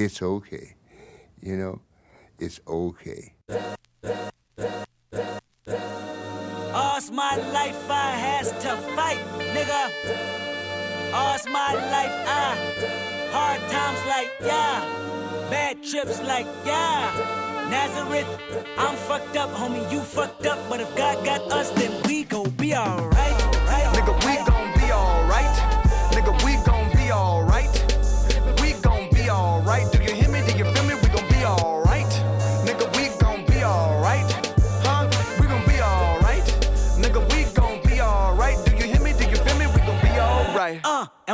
it's okay. You know, it's okay. All's my life I has to fight, nigga. All's my life I hard times like yeah, bad trips like yeah. Nazareth, I'm fucked up, homie. You fucked up, but if God got us,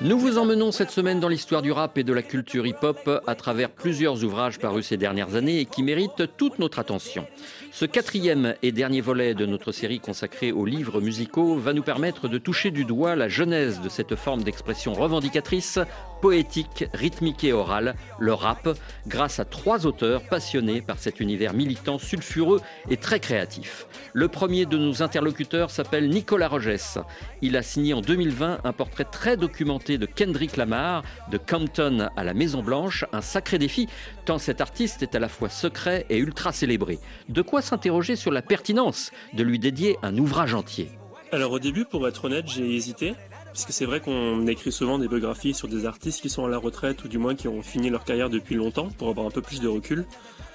Nous vous emmenons cette semaine dans l'histoire du rap et de la culture hip-hop à travers plusieurs ouvrages parus ces dernières années et qui méritent toute notre attention. Ce quatrième et dernier volet de notre série consacrée aux livres musicaux va nous permettre de toucher du doigt la genèse de cette forme d'expression revendicatrice, poétique, rythmique et orale, le rap, grâce à trois auteurs passionnés par cet univers militant, sulfureux et très créatif. Le premier de nos interlocuteurs s'appelle Nicolas Rogès. Il a signé en 2020 un portrait très documenté de Kendrick Lamar, de Compton à la Maison Blanche, un sacré défi, tant cet artiste est à la fois secret et ultra célébré. De quoi s'interroger sur la pertinence de lui dédier un ouvrage entier? Alors au début, pour être honnête, j'ai hésité. Parce que c'est vrai qu'on écrit souvent des biographies sur des artistes qui sont à la retraite ou du moins qui ont fini leur carrière depuis longtemps pour avoir un peu plus de recul.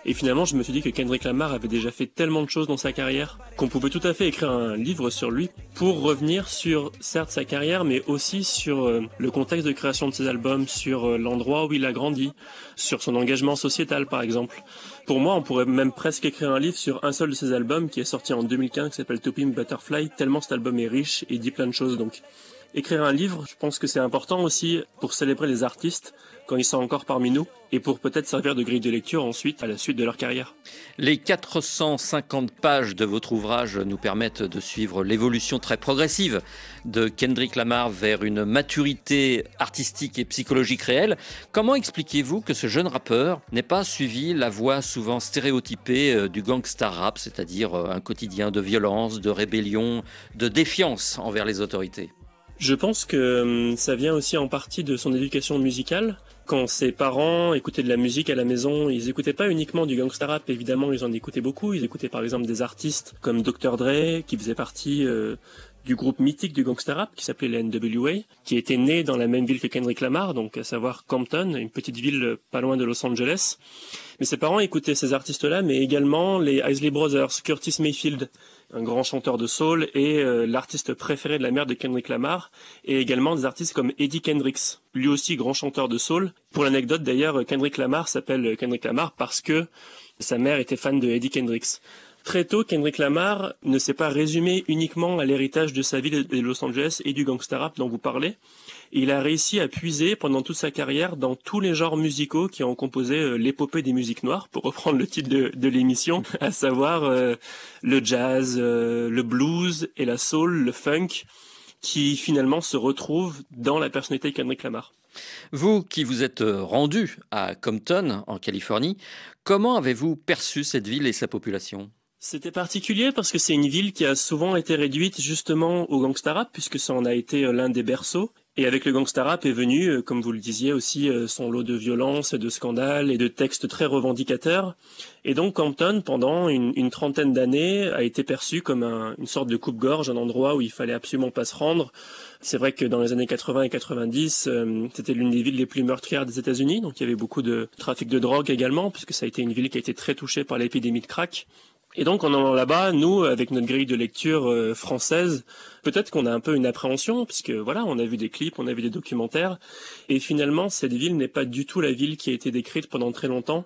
Et finalement, je me suis dit que Kendrick Lamar avait déjà fait tellement de choses dans sa carrière qu'on pouvait tout à fait écrire un livre sur lui pour revenir sur, certes, sa carrière, mais aussi sur euh, le contexte de création de ses albums, sur euh, l'endroit où il a grandi, sur son engagement sociétal, par exemple. Pour moi, on pourrait même presque écrire un livre sur un seul de ses albums qui est sorti en 2015, qui s'appelle To Pimp Butterfly, tellement cet album est riche et dit plein de choses. Donc, écrire un livre, je pense que c'est important aussi pour célébrer les artistes quand ils sont encore parmi nous et pour peut-être servir de grille de lecture ensuite à la suite de leur carrière. Les 450 pages de votre ouvrage nous permettent de suivre l'évolution très progressive de Kendrick Lamar vers une maturité artistique et psychologique réelle. Comment expliquez-vous que ce jeune rappeur n'ait pas suivi la voie souvent stéréotypée euh, du gangsta rap, c'est-à-dire euh, un quotidien de violence, de rébellion, de défiance envers les autorités? Je pense que hum, ça vient aussi en partie de son éducation musicale. Quand ses parents écoutaient de la musique à la maison, ils écoutaient pas uniquement du gangsta rap, évidemment, ils en écoutaient beaucoup. Ils écoutaient par exemple des artistes comme Dr. Dre, qui faisait partie euh, du groupe mythique du gangsta rap, qui s'appelait la NWA, qui était né dans la même ville que Kendrick Lamar, donc à savoir Compton, une petite ville pas loin de Los Angeles. Mais ses parents écoutaient ces artistes-là, mais également les Isley Brothers, Curtis Mayfield, un grand chanteur de soul et euh, l'artiste préféré de la mère de Kendrick Lamar, et également des artistes comme Eddie Kendricks, lui aussi grand chanteur de soul. Pour l'anecdote d'ailleurs, Kendrick Lamar s'appelle Kendrick Lamar parce que sa mère était fan de Eddie Kendricks. Très tôt, Kendrick Lamar ne s'est pas résumé uniquement à l'héritage de sa ville de Los Angeles et du gangsta rap dont vous parlez. Il a réussi à puiser pendant toute sa carrière dans tous les genres musicaux qui ont composé euh, l'épopée des musiques noires, pour reprendre le titre de, l'émission, à savoir euh, le jazz, euh, le blues et la soul, le funk, qui finalement se retrouvent dans la personnalité de Kendrick Lamar. Vous qui vous êtes rendu à Compton, en Californie, comment avez-vous perçu cette ville et sa population? C'était particulier parce que c'est une ville qui a souvent été réduite justement au gangsta rap puisque ça en a été l'un des berceaux Et avec le gangsta rap est venu, euh, comme vous le disiez aussi, euh, son lot de violence, de scandales et de textes très revendicateurs. Et donc Compton, pendant une, trentaine d'années, a été perçu comme un- une sorte de coupe-gorge, un endroit où il fallait absolument pas se rendre. C'est vrai que dans les années 80 et 90, euh, c'était l'une des villes les plus meurtrières des États-Unis, donc il y avait beaucoup de trafic de drogue également, puisque ça a été une ville qui a été très touchée par l'épidémie de crack. Et donc en allant là-bas, nous, avec notre grille de lecture euh, française, peut-être qu'on a un peu une appréhension, puisque voilà, on a vu des clips, on a vu des documentaires, et finalement, cette ville n'est pas du tout la ville qui a été décrite pendant très longtemps.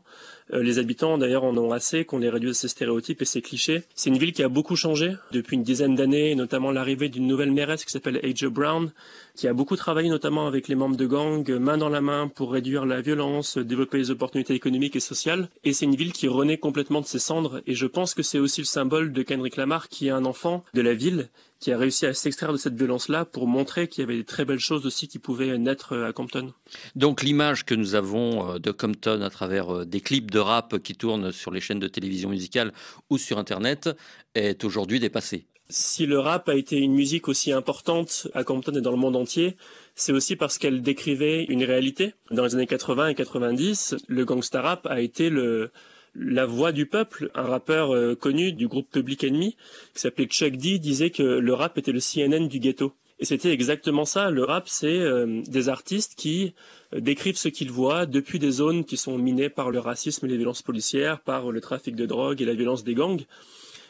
Euh, les habitants, d'ailleurs, en ont assez qu'on les réduise à ces stéréotypes et ces clichés. C'est une ville qui a beaucoup changé depuis une dizaine d'années, notamment l'arrivée d'une nouvelle mairesse qui s'appelle Aja Brown, qui a beaucoup travaillé notamment avec les membres de gangs, main dans la main, pour réduire la violence, développer les opportunités économiques et sociales. Et c'est une ville qui renaît complètement de ses cendres. Et je pense que c'est aussi le symbole de Kendrick Lamar, qui est un enfant de la ville, qui a réussi à s'extraire de cette violence-là pour montrer qu'il y avait des très belles choses aussi qui pouvaient naître euh, à Compton. Donc l'image que nous avons euh, de Compton à travers euh, des clips de rap qui tournent sur les chaînes de télévision musicale ou sur Internet est aujourd'hui dépassée. Si le rap a été une musique aussi importante à Compton et dans le monde entier, c'est aussi parce qu'elle décrivait une réalité. Dans les années 80 et 90, le gangsta rap a été le, la voix du peuple. Un rappeur euh, connu du groupe Public Enemy, qui s'appelait Chuck D, disait que le rap était le CNN du ghetto. Et c'était exactement ça. Le rap, c'est euh, des artistes qui euh, décrivent ce qu'ils voient depuis des zones qui sont minées par le racisme et les violences policières, par le trafic de drogue et la violence des gangs.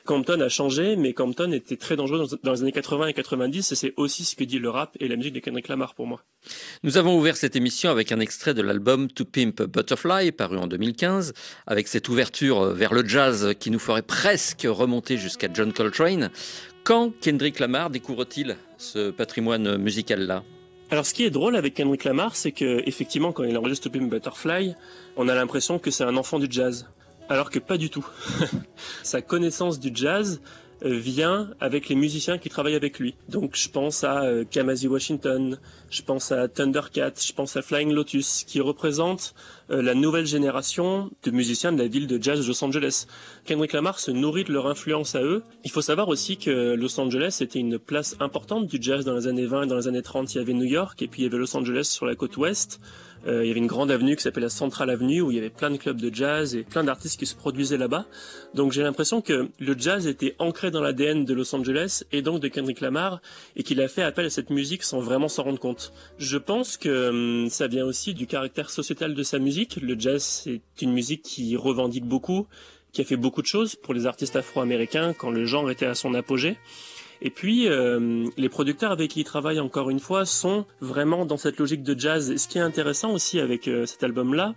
Compton a changé, mais Compton était très dangereux dans, les années 80 et 90, et c'est aussi ce que dit le rap et la musique de Kendrick Lamar pour moi. Nous avons ouvert cette émission avec un extrait de l'album To Pimp Butterfly, paru en 2015, avec cette ouverture vers le jazz qui nous ferait presque remonter jusqu'à John Coltrane. Quand Kendrick Lamar découvre-t-il ce patrimoine musical-là? Alors, ce qui est drôle avec Kendrick Lamar, c'est que effectivement, quand il enregistre To Pimp Butterfly, on a l'impression que c'est un enfant du jazz, alors que pas du tout. Sa connaissance du jazz euh, vient avec les musiciens qui travaillent avec lui. Donc je pense à euh, Kamasi Washington, je pense à Thundercat, je pense à Flying Lotus, qui représentent euh, la nouvelle génération de musiciens de la ville de jazz de Los Angeles. Kendrick Lamar se nourrit de leur influence à eux. Il faut savoir aussi que Los Angeles était une place importante du jazz dans les années 20 et dans les années 30. Il y avait New York et puis il y avait Los Angeles sur la côte ouest. Euh, il y avait une grande avenue qui s'appelait la Central Avenue où il y avait plein de clubs de jazz et plein d'artistes qui se produisaient là-bas. Donc j'ai l'impression que le jazz était ancré dans l'ADN de Los Angeles et donc de Kendrick Lamar et qu'il a fait appel à cette musique sans vraiment s'en rendre compte. Je pense que hum, ça vient aussi du caractère sociétal de sa musique. Le jazz c'est une musique qui revendique beaucoup, qui a fait beaucoup de choses pour les artistes afro-américains quand le genre était à son apogée. Et puis, euh, les producteurs avec qui il travaille, encore une fois, sont vraiment dans cette logique de jazz. Ce qui est intéressant aussi avec euh, cet album-là,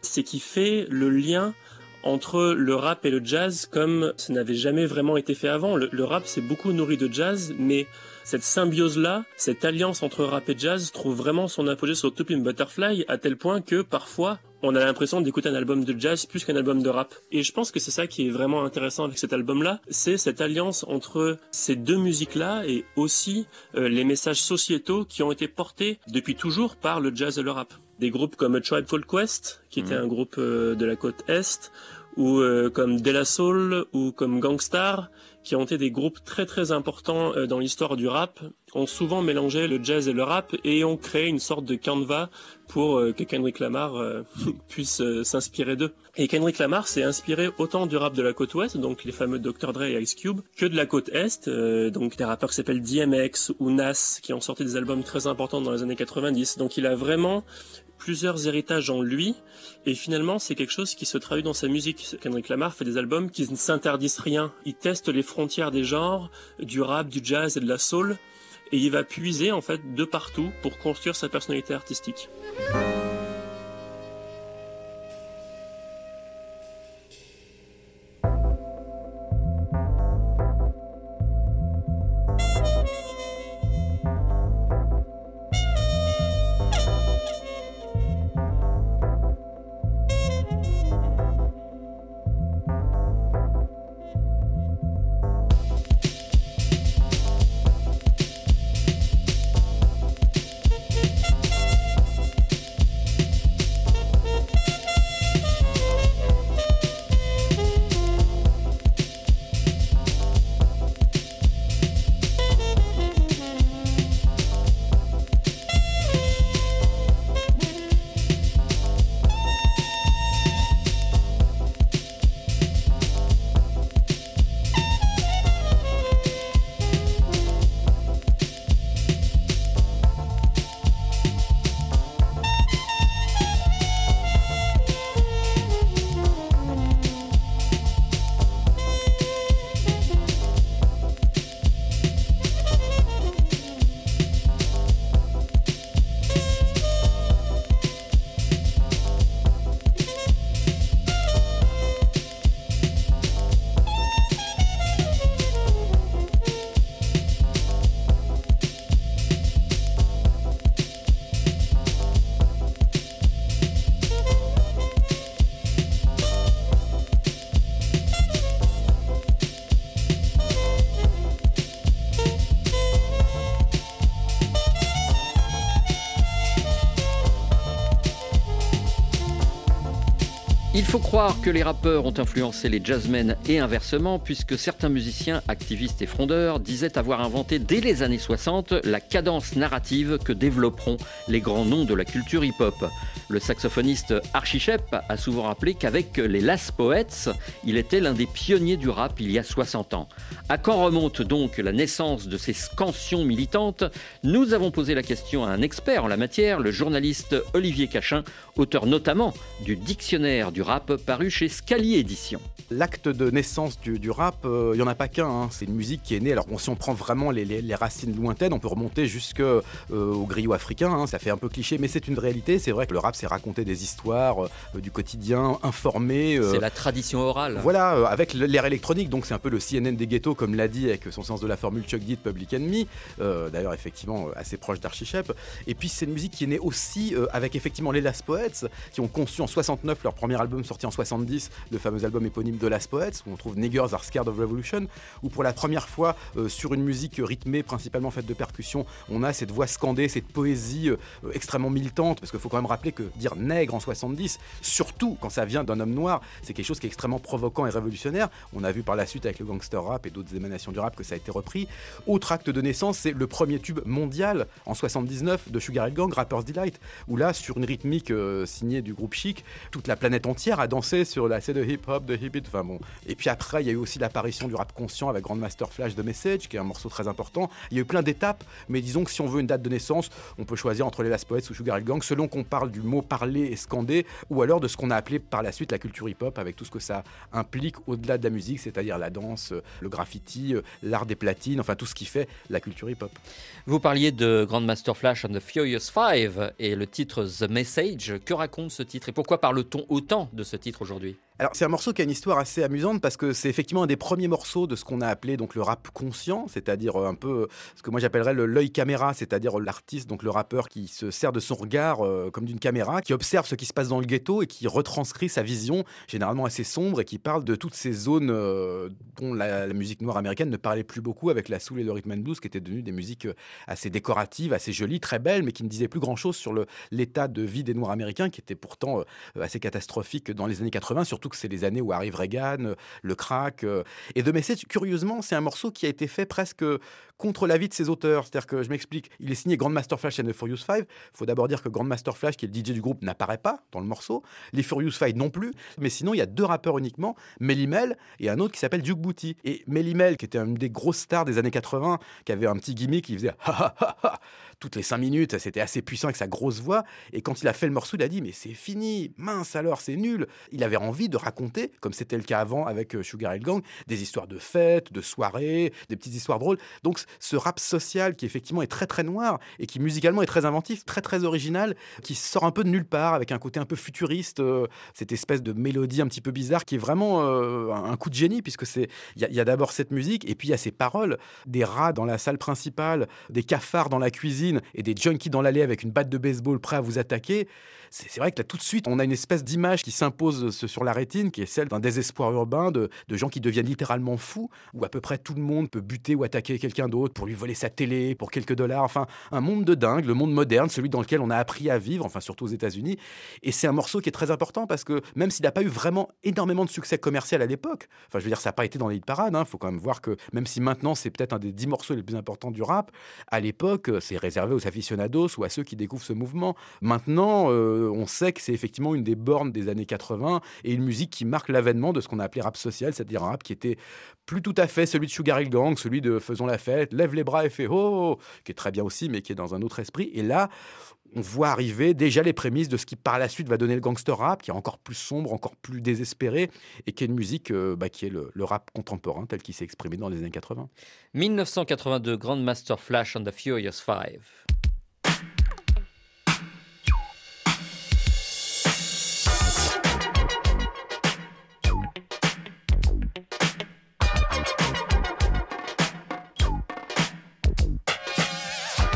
c'est qu'il fait le lien entre le rap et le jazz comme ça n'avait jamais vraiment été fait avant. Le, le rap s'est beaucoup nourri de jazz, mais cette symbiose-là, cette alliance entre rap et jazz trouve vraiment son apogée sur Top in Butterfly à tel point que parfois on a l'impression d'écouter un album de jazz plus qu'un album de rap. Et je pense que c'est ça qui est vraiment intéressant avec cet album-là, c'est cette alliance entre ces deux musiques-là et aussi euh, les messages sociétaux qui ont été portés depuis toujours par le jazz et le rap. Des groupes comme Tribe Called Quest, qui était un groupe euh, de la côte Est, ou euh, comme De La Soul, ou comme Gangstar, qui ont été des groupes très très importants euh, dans l'histoire du rap, ont souvent mélangé le jazz et le rap et ont créé une sorte de canevas pour euh, que Kendrick Lamar euh, puisse s'inspirer d'eux. Et Kendrick Lamar s'est inspiré autant du rap de la côte ouest, donc les fameux Dr. Dre et Ice Cube, que de la côte est, donc des rappeurs qui s'appellent DMX ou Nas, qui ont sorti des albums très importants dans les années 90. Donc il a vraiment plusieurs héritages en lui et finalement c'est quelque chose qui se traduit dans sa musique. Kendrick Lamar fait des albums qui ne s'interdisent rien. Il teste les frontières des genres, du rap, du jazz et de la soul et il va puiser en fait de partout pour construire sa personnalité artistique. Faut croire que les rappeurs ont influencé les jazzmen et inversement, puisque certains musiciens, activistes et frondeurs disaient avoir inventé dès les années 60 la cadence narrative que développeront les grands noms de la culture hip-hop. Le saxophoniste Archie Shepp a souvent rappelé qu'avec les Last Poets, il était l'un des pionniers du rap il y a 60 ans. À quand remonte donc la naissance de ces scansions militantes? Nous avons posé la question à un expert en la matière, le journaliste Olivier Cachin, auteur notamment du Dictionnaire du rap paru chez Scali Édition. L'acte de naissance du, rap, il euh, n'y en a pas qu'un. Hein. C'est une musique qui est née. Alors, si on prend vraiment les, racines lointaines, on peut remonter jusqu'au euh, au griot africain. Hein. Ça fait un peu cliché, mais c'est une réalité. C'est vrai que le rap, c'est raconter des histoires euh, du quotidien, informer. c'est la tradition orale. Voilà, avec l'ère électronique. Donc, c'est un peu le CNN des ghettos, comme l'a dit avec son sens de la formule Chuck D de Public Enemy. D'ailleurs, effectivement, assez proche d'Archichep. Et puis, c'est une musique qui est née aussi avec effectivement les Last Poets, qui ont conçu en 69 leur premier album sorti en 70, le fameux album éponyme de Last Poets, où on trouve Niggers Are Scared of Revolution, où pour la première fois, euh, sur une musique rythmée, principalement faite de percussions, on a cette voix scandée, cette poésie euh, extrêmement militante, parce qu'il faut quand même rappeler que dire nègre en 70, surtout quand ça vient d'un homme noir, c'est quelque chose qui est extrêmement provoquant et révolutionnaire. On a vu par la suite avec le gangster rap et d'autres émanations du rap que ça a été repris. Autre acte de naissance, c'est le premier tube mondial en 79 de Sugar Hill Gang, Rapper's Delight, où là, sur une rythmique euh, signée du groupe Chic, toute la planète entière a dansé sur la scène de hip-hop, de hip-hop, Et puis après, il y a eu aussi l'apparition du rap conscient avec Grandmaster Flash de Message, qui est un morceau très important. Il y a eu plein d'étapes, mais disons que si on veut une date de naissance, on peut choisir entre les Last Poets ou Sugar Hill Gang, selon qu'on parle du mot parler et scandé, ou alors de ce qu'on a appelé par la suite la culture hip-hop, avec tout ce que ça implique au-delà de la musique, c'est-à-dire la danse, le graffiti, l'art des platines, enfin tout ce qui fait la culture hip-hop. Vous parliez de Grandmaster Flash and the Furious Five et le titre The Message. Que raconte ce titre et pourquoi parle-t-on autant de ce titre aujourd'hui? Alors c'est un morceau qui a une histoire assez amusante parce que c'est effectivement un des premiers morceaux de ce qu'on a appelé donc le rap conscient, c'est-à-dire euh, un peu ce que moi j'appellerais le l'œil caméra, c'est-à-dire l'artiste donc le rappeur qui se sert de son regard euh, comme d'une caméra, qui observe ce qui se passe dans le ghetto et qui retranscrit sa vision généralement assez sombre et qui parle de toutes ces zones euh, dont la, musique noire américaine ne parlait plus beaucoup avec la soul et le rhythm and blues qui étaient devenues des musiques assez décoratives, assez jolies, très belles, mais qui ne disaient plus grand-chose sur l'état de vie des noirs américains qui était pourtant assez catastrophique dans les années 80, surtout c'est les années où arrive Reagan, euh, le crack. Euh, et de Message, curieusement, c'est un morceau qui a été fait presque contre l'avis de ses auteurs. C'est-à-dire que je m'explique, il est signé Grandmaster Flash and the Furious Five. Il faut d'abord dire que Grandmaster Flash, qui est le DJ du groupe, n'apparaît pas dans le morceau. Les Furious Five non plus. Mais sinon, il y a deux rappeurs uniquement, Melly Mel et un autre qui s'appelle Duke Booty. Et Melly Mel, qui était une des grosses stars des années 80, qui avait un petit gimmick, qui faisait ha ha ha toutes les cinq minutes, c'était assez puissant avec sa grosse voix. Et quand il a fait le morceau, il a dit Mais c'est fini, mince alors, c'est nul. Il avait envie de raconter, comme c'était le cas avant avec euh, Sugar Hill Gang, des histoires de fêtes, de soirées, des petites histoires drôles. Donc ce rap social qui effectivement est très très noir et qui musicalement est très inventif, très très original, qui sort un peu de nulle part avec un côté un peu futuriste, euh, cette espèce de mélodie un petit peu bizarre qui est vraiment euh, un coup de génie puisque c'est il y a, a d'abord cette musique et puis il y a ces paroles, des rats dans la salle principale, des cafards dans la cuisine et des junkies dans l'allée avec une batte de baseball prêts à vous attaquer, c'est vrai que là tout de suite on a une espèce d'image qui s'impose sur la rétine, qui est celle d'un désespoir urbain, de, gens qui deviennent littéralement fous, où à peu près tout le monde peut buter ou attaquer quelqu'un d'autre pour lui voler sa télé, pour quelques dollars, enfin un monde de dingue, le monde moderne, celui dans lequel on a appris à vivre, enfin surtout aux États-Unis. Et c'est un morceau qui est très important parce que même s'il n'a pas eu vraiment énormément de succès commercial à l'époque, enfin je veux dire ça n'a pas été dans les hit parades, il hein, faut quand même voir que même si maintenant c'est peut-être un des dix morceaux les plus importants du rap, à l'époque c'est réservé aux aficionados ou à ceux qui découvrent ce mouvement. Maintenant, euh, on sait que c'est effectivement une des bornes des années 80 et une musique qui marque l'avènement de ce qu'on a appelé rap social, c'est-à-dire un rap qui était plus tout à fait celui de Sugar Hill Gang, celui de Faisons la fête, lève les bras et fais oh, qui est très bien aussi, mais qui est dans un autre esprit. Et là, on voit arriver déjà les prémices de ce qui par la suite va donner le gangster rap, qui est encore plus sombre, encore plus désespéré, et qui est une musique euh, bah, qui est le, le, rap contemporain tel qu'il s'est exprimé dans les années 80. 1982, Grandmaster Flash and the Furious Five.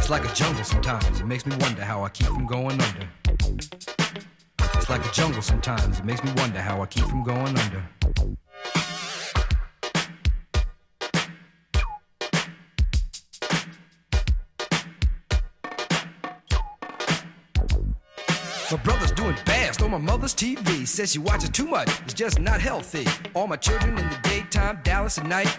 It's like a jungle sometimes. It makes me wonder how I keep from going under. It's like a jungle sometimes. It makes me wonder how I keep from going under. My brother's doing bad, on my mother's TV. Says she watches too much, it's just not healthy. All my children in the daytime, Dallas at night.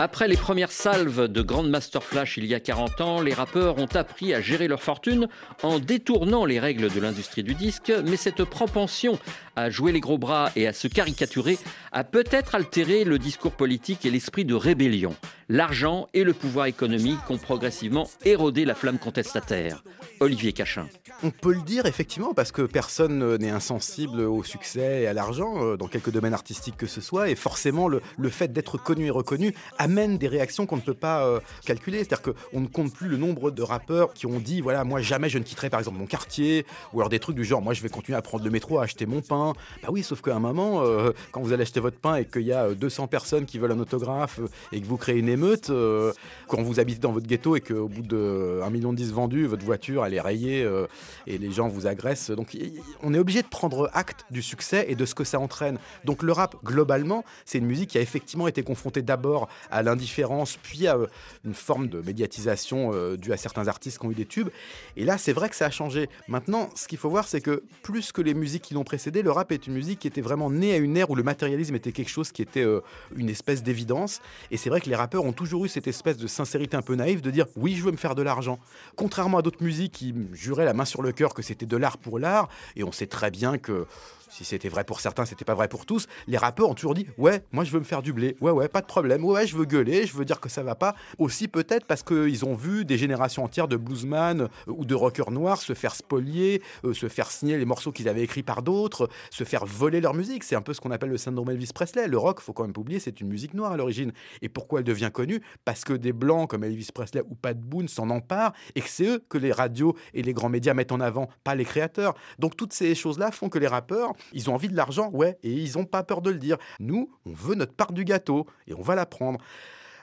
Après les premières salves de Grandmaster Flash il y a 40 ans, les rappeurs ont appris à gérer leur fortune en détournant les règles de l'industrie du disque, mais cette propension à jouer les gros bras et à se caricaturer a peut-être altéré le discours politique et l'esprit de rébellion. L'argent et le pouvoir économique ont progressivement érodé la flamme contestataire. Olivier Cachin. On peut le dire effectivement parce que personne n'est insensible au succès et à l'argent euh, dans quelque domaine artistique que ce soit et forcément le fait d'être connu et reconnu amène des réactions qu'on ne peut pas euh, calculer. C'est-à-dire qu'on ne compte plus le nombre de rappeurs qui ont dit voilà moi jamais je ne quitterai par exemple mon quartier ou alors des trucs du genre moi je vais continuer à prendre le métro à acheter mon pain. Bah oui sauf qu'à un moment euh, quand vous allez acheter votre pain et qu'il y a euh, 200 personnes qui veulent un autographe euh, et que vous créez une émeute euh, quand vous habitez dans votre ghetto et qu'au bout 1 million de 10 vendus votre voiture elle est rayée euh, et les gens vous agressent donc on est obligé de prendre acte du succès et de ce que ça entraîne. Donc le rap globalement c'est une musique qui a effectivement été confrontée d'abord à l'indifférence puis à euh, une forme de médiatisation euh, due à certains artistes qui ont eu des tubes. Et là c'est vrai que ça a changé. Maintenant ce qu'il faut voir c'est que plus que les musiques qui l'ont précédé le rap est une musique qui était vraiment née à une ère où le matérialisme était quelque chose qui était euh, une espèce d'évidence. Et c'est vrai que les rappeurs ont toujours eu cette espèce de sincérité un peu naïve de dire oui je veux me faire de l'argent. Contrairement à d'autres musiques qui juraient la main sur le cœur que c'était de l'art pour l'art et on sait très bien que si c'était vrai pour certains, c'était pas vrai pour tous. Les rappeurs ont toujours dit Ouais, moi je veux me faire du blé. Ouais, ouais, pas de problème. Ouais, je veux gueuler, je veux dire que ça va pas. Aussi peut-être parce qu'ils ont vu des générations entières de bluesman euh, ou de rockers noirs se faire spolier, euh, se faire signer les morceaux qu'ils avaient écrits par d'autres, se faire voler leur musique. C'est un peu ce qu'on appelle le syndrome Elvis Presley. Le rock, faut quand même oublier, c'est une musique noire à l'origine. Et pourquoi elle devient connue? Parce que des blancs comme Elvis Presley ou Pat Boone s'en emparent et que c'est eux que les radios et les grands médias mettent en avant, pas les créateurs. Donc toutes ces choses-là font que les rappeurs, ils ont envie de l'argent, ouais, et ils ont pas peur de le dire. Nous, on veut notre part du gâteau et on va la prendre.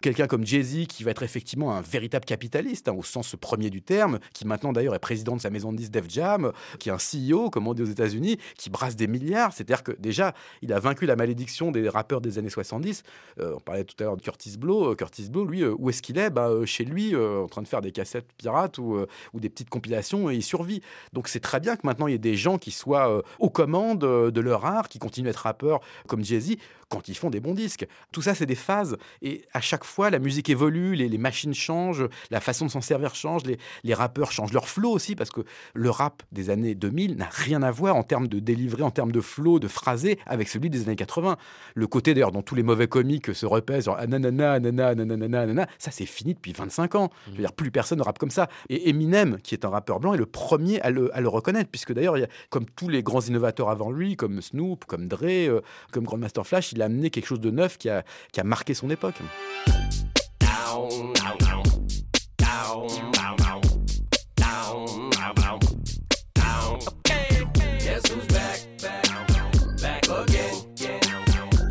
Quelqu'un comme Jay-Z, qui va être effectivement un véritable capitaliste, hein, au sens premier du terme, qui maintenant d'ailleurs est président de sa maison de disques Def Jam, qui est un CEO, comme on dit aux États-Unis, qui brasse des milliards. C'est-à-dire que déjà, il a vaincu la malédiction des rappeurs des années 70. Euh, on parlait tout à l'heure de Curtis Blow. Euh, Curtis Blow, lui, euh, où est-ce qu'il est, bah, Chez lui, en train de faire des cassettes pirates ou, des petites compilations, et il survit. Donc c'est très bien que maintenant il y ait des gens qui soient aux commandes de leur art, qui continuent à être rappeurs comme Jay-Z, quand ils font des bons disques. Tout ça, c'est des phases. Et à chaque la musique évolue, les, les machines changent, la façon de s'en servir change, les, les rappeurs changent leur flow aussi, parce que le rap des années 2000 n'a rien à voir en termes de délivré, en termes de flow, de phrasé, avec celui des années 80. Le côté d'ailleurs dont tous les mauvais comiques se repèsent, genre nanana, nanana, nanana, ça c'est fini depuis 25 ans. Je veux dire, plus personne ne rappe comme ça. Et Eminem, qui est un rappeur blanc, est le premier à le, à le reconnaître, puisque d'ailleurs, comme tous les grands innovateurs avant lui, comme Snoop, comme Dre, euh, comme Grandmaster Flash, il a amené quelque chose de neuf qui a, qui a marqué son époque. Down, down, down, down, down, down, down, down. Guess who's back, back, again.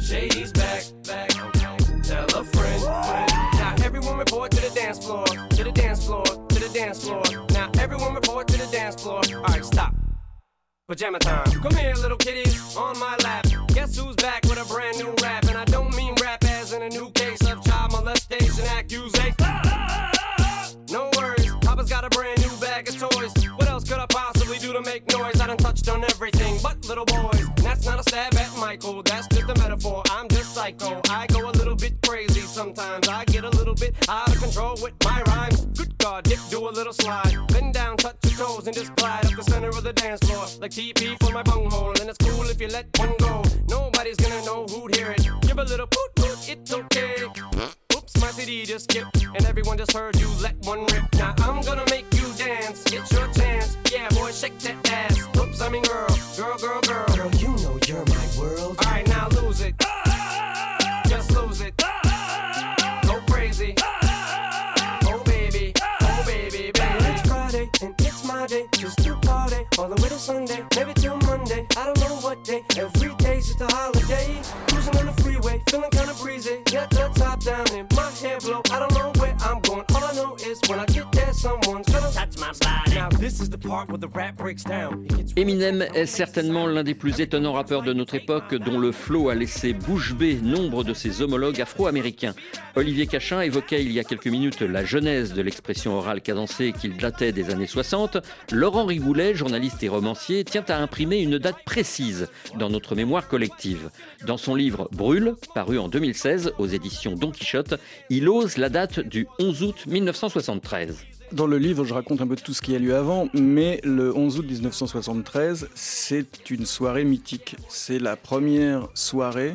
Shady's back, back. Tell a friend. Now everyone report to the dance floor, to the dance floor, to the dance floor. Now everyone report to the dance floor. All right, stop. Pajama time. Come here, little kitties, on my lap. Guess who's back with a brand new rap? And I don't mean rap as in a new accusation. No worries, Papa's got a brand new bag of toys. What else could I possibly do to make noise? I done touched on everything but little boys. And that's not a stab at Michael, that's just a metaphor. I'm just psycho. I go a little bit crazy sometimes. I get a little bit out of control with my rhymes. Good God, dip, do a little slide. Bend down, touch your toes, and just glide up the center of the dance floor. Like TP for my bunghole. And it's cool if you let one go. Nobody's gonna know who'd hear it. Give a little poot poot, it's okay my CD just skip, and everyone just heard you let one rip. Now I'm gonna make you dance, get your chance. Yeah, boy, shake that ass. Oops, I mean girl, girl, girl, girl. Girl, you know you're my world. All right, now lose it, just lose it. Go crazy. Oh baby, oh baby, baby. It's Friday and it's my day, just to party all the way to Sunday. Maybe Eminem est certainement l'un des plus étonnants rappeurs de notre époque, dont le flow a laissé bouche bée nombre de ses homologues afro-américains. Olivier Cachin évoquait il y a quelques minutes la genèse de l'expression orale cadencée qu'il datait des années 60. Laurent Rigoulet, journaliste et romancier, tient à imprimer une date précise dans notre mémoire collective. Dans son livre Brûle, paru en 2016 aux éditions Don Quichotte, il ose la date du 11 août 1973. Dans le livre, je raconte un peu tout ce qui a lieu avant, mais le 11 août 1973, c'est une soirée mythique. C'est la première soirée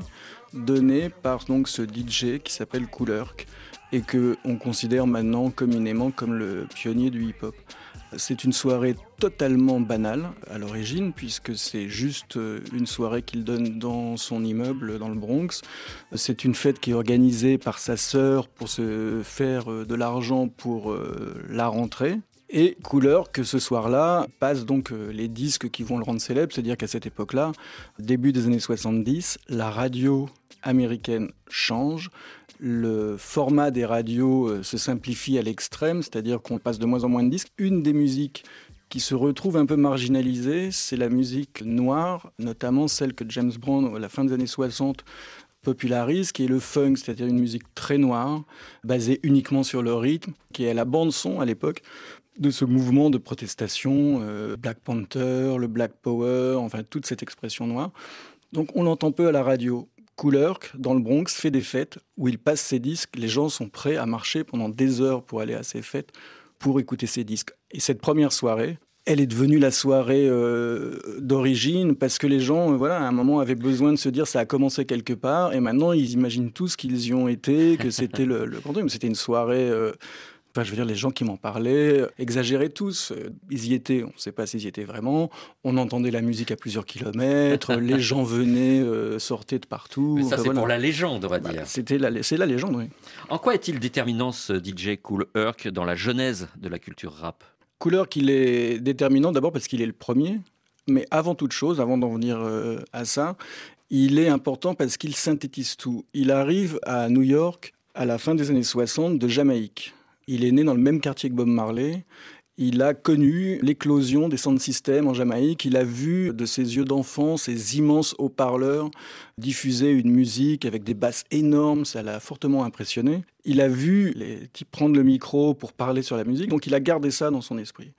donnée par donc ce DJ qui s'appelle Coolurk et que on considère maintenant communément comme le pionnier du hip-hop. C'est une soirée totalement banale à l'origine, puisque c'est juste euh, une soirée qu'il donne dans son immeuble dans le Bronx. C'est une fête qui est organisée par sa sœur pour se faire euh, de l'argent pour euh, la rentrée. Et Couleur, que ce soir-là, passe donc euh, les disques qui vont le rendre célèbre, c'est-à-dire qu'à cette époque-là, début des années 70, la radio américaine change, le format des radios euh, se simplifie à l'extrême, c'est-à-dire qu'on passe de moins en moins de disques. Une des musiques qui se retrouve un peu marginalisée, c'est la musique noire, notamment celle que James Brown, à la fin des années 60, popularise, qui est le funk, c'est-à-dire une musique très noire, basée uniquement sur le rythme, qui est la bande-son à l'époque de ce mouvement de protestation, euh, Black Panther, le Black Power, enfin toute cette expression noire. Donc on l'entend peu à la radio. Coolurk, dans le Bronx, fait des fêtes où il passe ses disques. Les gens sont prêts à marcher pendant des heures pour aller à ces fêtes, pour écouter ses disques. Et cette première soirée, elle est devenue la soirée euh, d'origine parce que les gens, euh, voilà, à un moment avaient besoin de se dire ça a commencé quelque part et maintenant ils imaginent tous qu'ils y ont été, que c'était le, le C'était une soirée. Enfin, je veux dire, les gens qui m'en parlaient euh, exagéraient tous. Euh, Ils y étaient, on ne sait pas s'ils y étaient vraiment. On entendait la musique à plusieurs kilomètres. les gens venaient, euh, sortaient de partout. Mais ça, Enfin, c'est voilà. pour la légende, on va Voilà, dire. C'était la, c'est la légende, oui. En quoi est-il déterminant ce DJ Cool Herc dans la genèse de la culture rap? Couleur qu'il est déterminant d'abord parce qu'il est le premier, mais avant toute chose, avant d'en venir euh, à ça, il est important parce qu'il synthétise tout. Il arrive à New York à la fin des années 60 de Jamaïque. Il est né dans le même quartier que Bob Marley. Il a connu l'éclosion des sound systems en Jamaïque. Il a vu de ses yeux d'enfant ces immenses haut-parleurs diffuser une musique avec des basses énormes. Ça l'a fortement impressionné. Il a vu les types prendre le micro pour parler sur la musique. Donc il a gardé ça dans son esprit.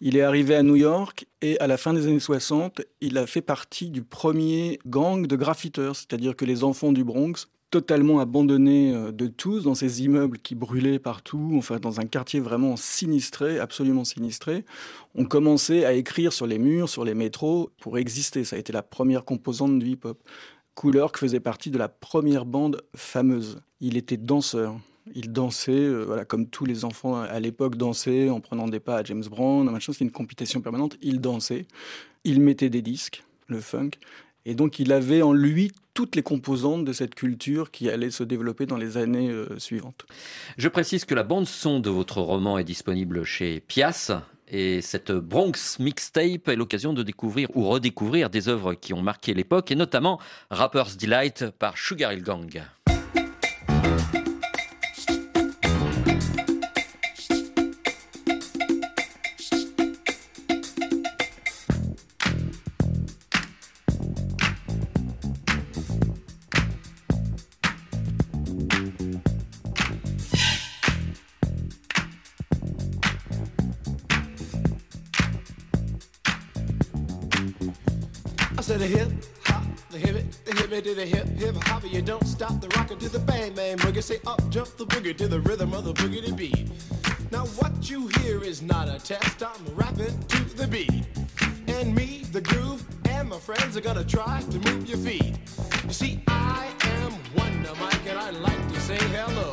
Il est arrivé à New York et à la fin des années 60, il a fait partie du premier gang de graffiteurs, c'est-à-dire que les enfants du Bronx totalement abandonnés euh, de tous dans ces immeubles qui brûlaient partout, enfin dans un quartier vraiment sinistré, absolument sinistré, ont commencé à écrire sur les murs, sur les métros pour exister. Ça a été la première composante du hip-hop. Coolurk faisait partie de la première bande fameuse. Il était danseur. Il dansait, euh, voilà, comme tous les enfants à l'époque dansaient en prenant des pas à James Brown, machin, c'était une compétition permanente. Il dansait, il mettait des disques, le funk, et donc il avait en lui toutes les composantes de cette culture qui allait se développer dans les années euh, suivantes. Je précise que la bande-son de votre roman est disponible chez Pias. Et cette Bronx mixtape est l'occasion de découvrir ou redécouvrir des œuvres qui ont marqué l'époque, et notamment Rapper's Delight par Sugar Hill Gang. Hip hip hip hop. You don't stop the rocker to the bang bang boogie. Say up jump the boogie to the rhythm of the boogie to beat. Now what you hear is not a test. I'm rapping to the beat, and me, the groove, and my friends are gonna try to move your feet. You see, I am Wonder Mike, and I like to say hello.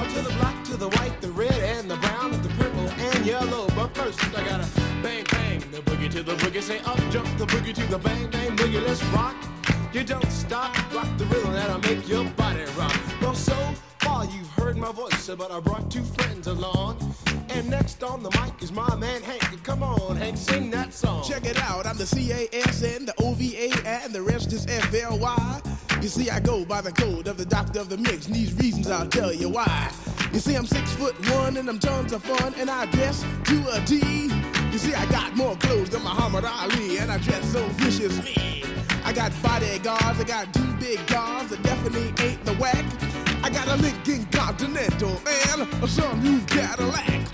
Up to the black, to the white, the red, and the brown, and the purple, and yellow. But first, I gotta bang, bang, the boogie to the boogie. Say up, jump the boogie to the bang, bang, boogie. Let's rock. You don't stop, rock the rhythm that'll make your body rock. Well, so far you've heard my voice, but I brought two friends along. And next on the mic is my man Hank. Come on, Hank, sing that song. Check it out, I'm the C-A-S-N, the O-V-A, and the rest is F-L-Y. You see, I go by the code of the doctor of the mix, and these reasons I'll tell you why. You see, I'm six foot one and I'm tons of fun, and I dress to a T. You see, I got more clothes than Muhammad Ali, and I dress so viciously. I got bodyguards, I got two big guns that definitely ain't the whack. I got a Lincoln Continental and a sunroof Cadillac.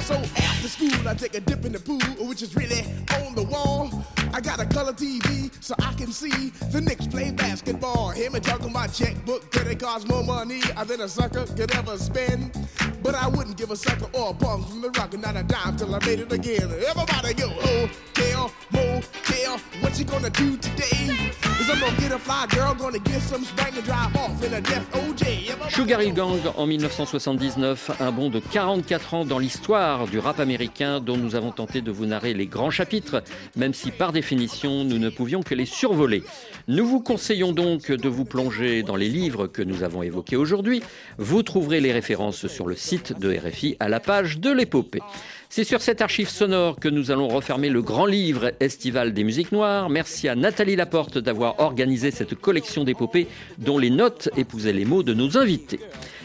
So after school, I take a dip in the pool, which is really on the wall. I got a color TV so I can see the Knicks play basketball. Hear me talking my checkbook, credit it cost more money than a sucker could ever spend? But I wouldn't give a sucker or a bum from the rock and not a dime till I made it again. Everybody go, hotel, motel, what you gonna do today? Is I'm gonna get a fly girl, gonna get some spring and drive off in a death OJ. Everybody Sugar Hill Gang en 1979, un bond de 44 ans dans l'histoire du rap américain dont nous avons tenté de vous narrer les grands chapitres, même si par définition nous ne pouvions que les survoler. Nous vous conseillons donc de vous plonger dans les livres que nous avons évoqués aujourd'hui. Vous trouverez les références sur le site de RFI à la page de l'épopée. C'est sur cette archive sonore que nous allons refermer le grand livre estival des musiques noires. Merci à Nathalie Laporte d'avoir organisé cette collection d'épopées dont les notes épousaient les mots de nos invités.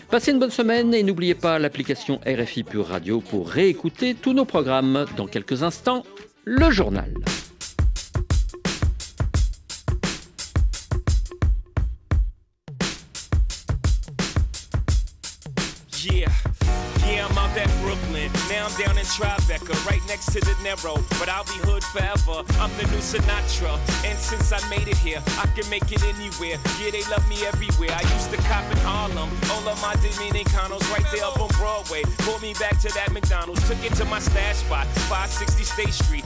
Passez une bonne semaine et n'oubliez pas l'application RFI Pure Radio pour réécouter tous nos programmes. Dans quelques instants, le journal. In Tribeca, right next to the Narrow. But I'll be hood forever. I'm the new Sinatra. And since I made it here, I can make it anywhere. Yeah, they love me everywhere. I used to cop in Harlem. All of my Dominicanos right there up on Broadway. Pulled me back to that McDonald's. Took it to my stash spot, 560 State Street.